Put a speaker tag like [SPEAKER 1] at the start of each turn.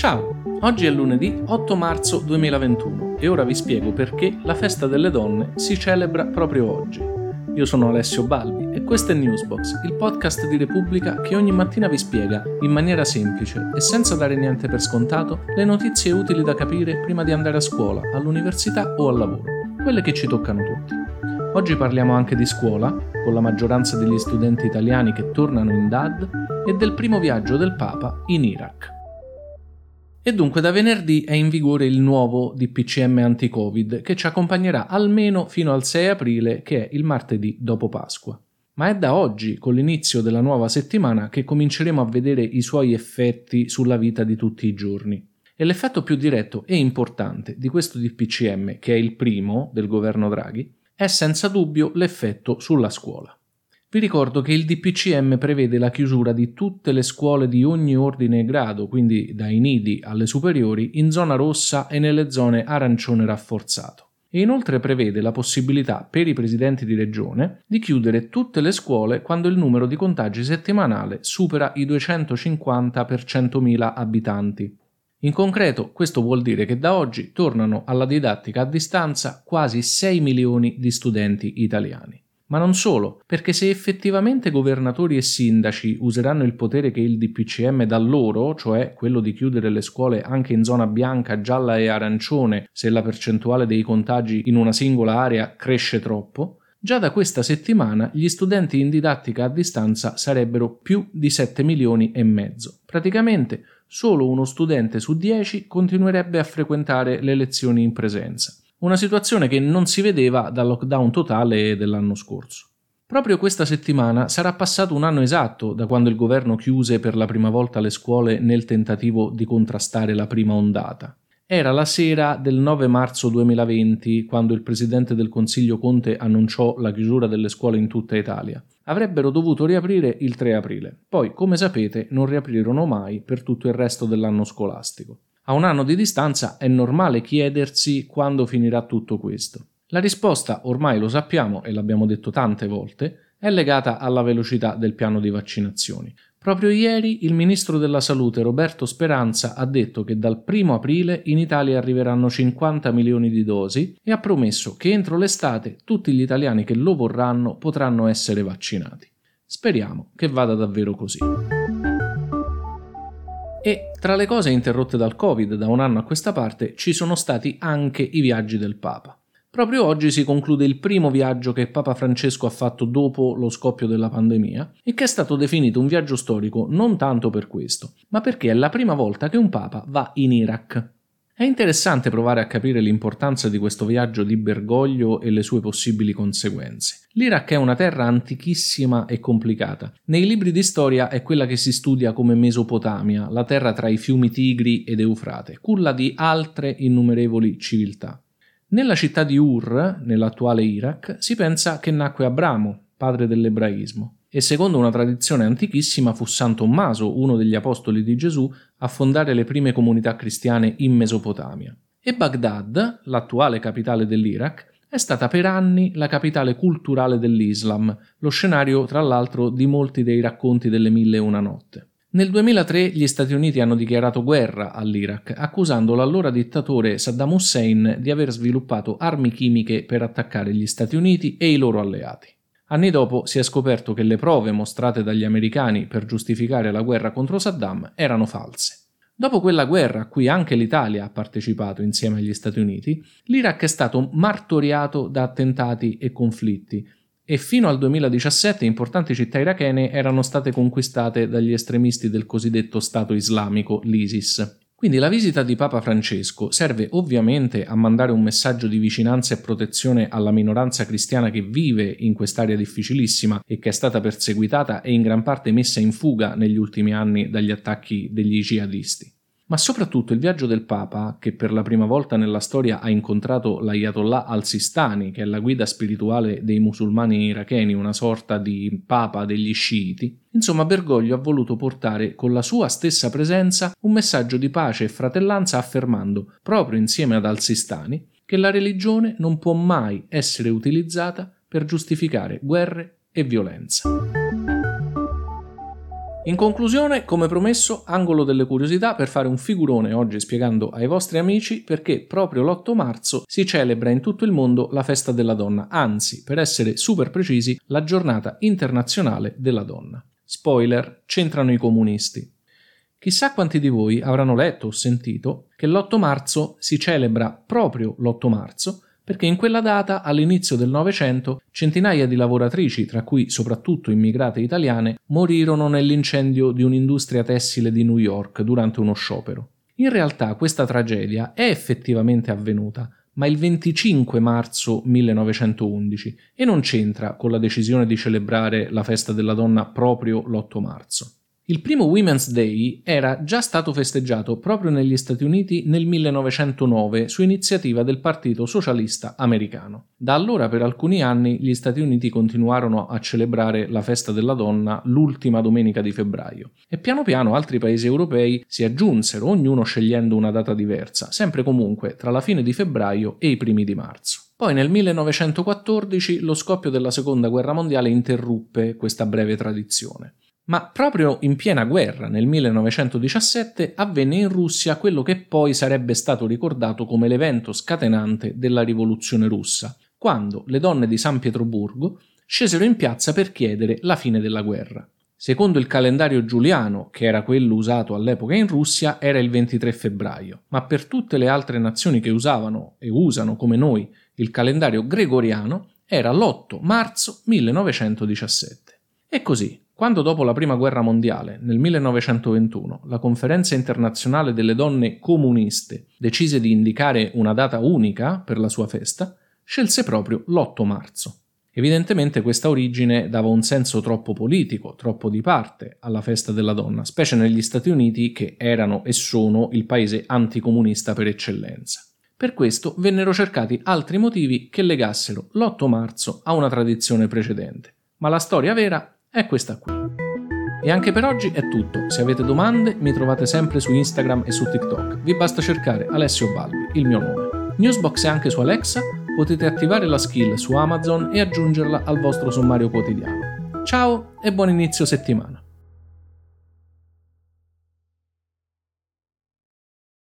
[SPEAKER 1] Ciao, oggi è lunedì 8 marzo 2021 e ora vi spiego perché la festa delle donne si celebra proprio oggi. Io sono Alessio Balbi e questo è Newsbox, il podcast di Repubblica che ogni mattina vi spiega, in maniera semplice e senza dare niente per scontato, le notizie utili da capire prima di andare a scuola, all'università o al lavoro, quelle che ci toccano tutti. Oggi parliamo anche di scuola, con la maggioranza degli studenti italiani che tornano in DAD, e del primo viaggio del Papa in Iraq. E dunque da venerdì è in vigore il nuovo DPCM anti-Covid che ci accompagnerà almeno fino al 6 aprile che è il martedì dopo Pasqua. Ma è da oggi, con l'inizio della nuova settimana, che cominceremo a vedere i suoi effetti sulla vita di tutti i giorni. E l'effetto più diretto e importante di questo DPCM, che è il primo del governo Draghi, è senza dubbio l'effetto sulla scuola. Vi ricordo che il DPCM prevede la chiusura di tutte le scuole di ogni ordine e grado, quindi dai nidi alle superiori, in zona rossa e nelle zone arancione rafforzato. E inoltre prevede la possibilità per i presidenti di regione di chiudere tutte le scuole quando il numero di contagi settimanale supera i 250 per 100.000 abitanti. In concreto, questo vuol dire che da oggi tornano alla didattica a distanza quasi 6 milioni di studenti italiani. Ma non solo, perché se effettivamente governatori e sindaci useranno il potere che il DPCM dà loro, cioè quello di chiudere le scuole anche in zona bianca, gialla e arancione se la percentuale dei contagi in una singola area cresce troppo, già da questa settimana gli studenti in didattica a distanza sarebbero più di 7 milioni e mezzo. Praticamente solo uno studente su 10 continuerebbe a frequentare le lezioni in presenza una situazione che non si vedeva dal lockdown totale dell'anno scorso. Proprio questa settimana sarà passato un anno esatto da quando il governo chiuse per la prima volta le scuole nel tentativo di contrastare la prima ondata. Era la sera del 9 marzo 2020 quando il presidente del Consiglio Conte annunciò la chiusura delle scuole in tutta Italia. Avrebbero dovuto riaprire il 3 aprile, poi come sapete non riaprirono mai per tutto il resto dell'anno scolastico. A un anno di distanza è normale chiedersi quando finirà tutto questo. La risposta, ormai lo sappiamo e l'abbiamo detto tante volte, è legata alla velocità del piano di vaccinazioni. Proprio ieri il ministro della Salute Roberto Speranza ha detto che dal 1 aprile in Italia arriveranno 50 milioni di dosi e ha promesso che entro l'estate tutti gli italiani che lo vorranno potranno essere vaccinati. Speriamo che vada davvero così. E tra le cose interrotte dal Covid da un anno a questa parte ci sono stati anche i viaggi del Papa. Proprio oggi si conclude il primo viaggio che Papa Francesco ha fatto dopo lo scoppio della pandemia e che è stato definito un viaggio storico non tanto per questo, ma perché è la prima volta che un Papa va in Iraq. È interessante provare a capire l'importanza di questo viaggio di Bergoglio e le sue possibili conseguenze. L'Iraq è una terra antichissima e complicata. Nei libri di storia è quella che si studia come Mesopotamia, la terra tra i fiumi Tigri ed Eufrate, culla di altre innumerevoli civiltà. Nella città di Ur, nell'attuale Iraq, si pensa che nacque Abramo, padre dell'ebraismo e secondo una tradizione antichissima fu San Tommaso, uno degli apostoli di Gesù, a fondare le prime comunità cristiane in Mesopotamia. E Baghdad, l'attuale capitale dell'Iraq, è stata per anni la capitale culturale dell'Islam, lo scenario tra l'altro di molti dei racconti delle Mille e una notte. Nel 2003 gli Stati Uniti hanno dichiarato guerra all'Iraq, accusando l'allora dittatore Saddam Hussein di aver sviluppato armi chimiche per attaccare gli Stati Uniti e i loro alleati. Anni dopo si è scoperto che le prove mostrate dagli americani per giustificare la guerra contro Saddam erano false. Dopo quella guerra, a cui anche l'Italia ha partecipato insieme agli Stati Uniti, l'Iraq è stato martoriato da attentati e conflitti e fino al 2017 importanti città irachene erano state conquistate dagli estremisti del cosiddetto Stato islamico, l'ISIS. Quindi la visita di Papa Francesco serve ovviamente a mandare un messaggio di vicinanza e protezione alla minoranza cristiana che vive in quest'area difficilissima e che è stata perseguitata e in gran parte messa in fuga negli ultimi anni dagli attacchi degli jihadisti ma soprattutto il viaggio del Papa, che per la prima volta nella storia ha incontrato l'Ayatollah al-Sistani, che è la guida spirituale dei musulmani iracheni, una sorta di Papa degli sciiti. Insomma, Bergoglio ha voluto portare con la sua stessa presenza un messaggio di pace e fratellanza affermando, proprio insieme ad al-Sistani, che la religione non può mai essere utilizzata per giustificare guerre e violenza. In conclusione, come promesso, angolo delle curiosità per fare un figurone oggi spiegando ai vostri amici perché proprio l'8 marzo si celebra in tutto il mondo la festa della donna, anzi, per essere super precisi, la giornata internazionale della donna. Spoiler, c'entrano i comunisti. Chissà quanti di voi avranno letto o sentito che l'8 marzo si celebra proprio l'8 marzo perché in quella data, all'inizio del Novecento, centinaia di lavoratrici, tra cui soprattutto immigrate italiane, morirono nell'incendio di un'industria tessile di New York durante uno sciopero. In realtà questa tragedia è effettivamente avvenuta, ma il 25 marzo 1911 e non c'entra con la decisione di celebrare la festa della donna proprio l'8 marzo. Il primo Women's Day era già stato festeggiato proprio negli Stati Uniti nel 1909 su iniziativa del Partito Socialista Americano. Da allora per alcuni anni gli Stati Uniti continuarono a celebrare la festa della donna l'ultima domenica di febbraio e piano piano altri paesi europei si aggiunsero, ognuno scegliendo una data diversa, sempre comunque tra la fine di febbraio e i primi di marzo. Poi nel 1914 lo scoppio della Seconda Guerra Mondiale interruppe questa breve tradizione. Ma proprio in piena guerra, nel 1917, avvenne in Russia quello che poi sarebbe stato ricordato come l'evento scatenante della rivoluzione russa, quando le donne di San Pietroburgo scesero in piazza per chiedere la fine della guerra. Secondo il calendario giuliano, che era quello usato all'epoca in Russia, era il 23 febbraio, ma per tutte le altre nazioni che usavano e usano come noi il calendario gregoriano era l'8 marzo 1917. E così, quando dopo la Prima Guerra Mondiale, nel 1921, la Conferenza internazionale delle donne comuniste decise di indicare una data unica per la sua festa, scelse proprio l'8 marzo. Evidentemente questa origine dava un senso troppo politico, troppo di parte alla festa della donna, specie negli Stati Uniti che erano e sono il paese anticomunista per eccellenza. Per questo vennero cercati altri motivi che legassero l'8 marzo a una tradizione precedente. Ma la storia vera è questa qui. E anche per oggi è tutto. Se avete domande mi trovate sempre su Instagram e su TikTok. Vi basta cercare Alessio Balbi, il mio nome. Newsbox è anche su Alexa, potete attivare la skill su Amazon e aggiungerla al vostro sommario quotidiano. Ciao e buon inizio settimana.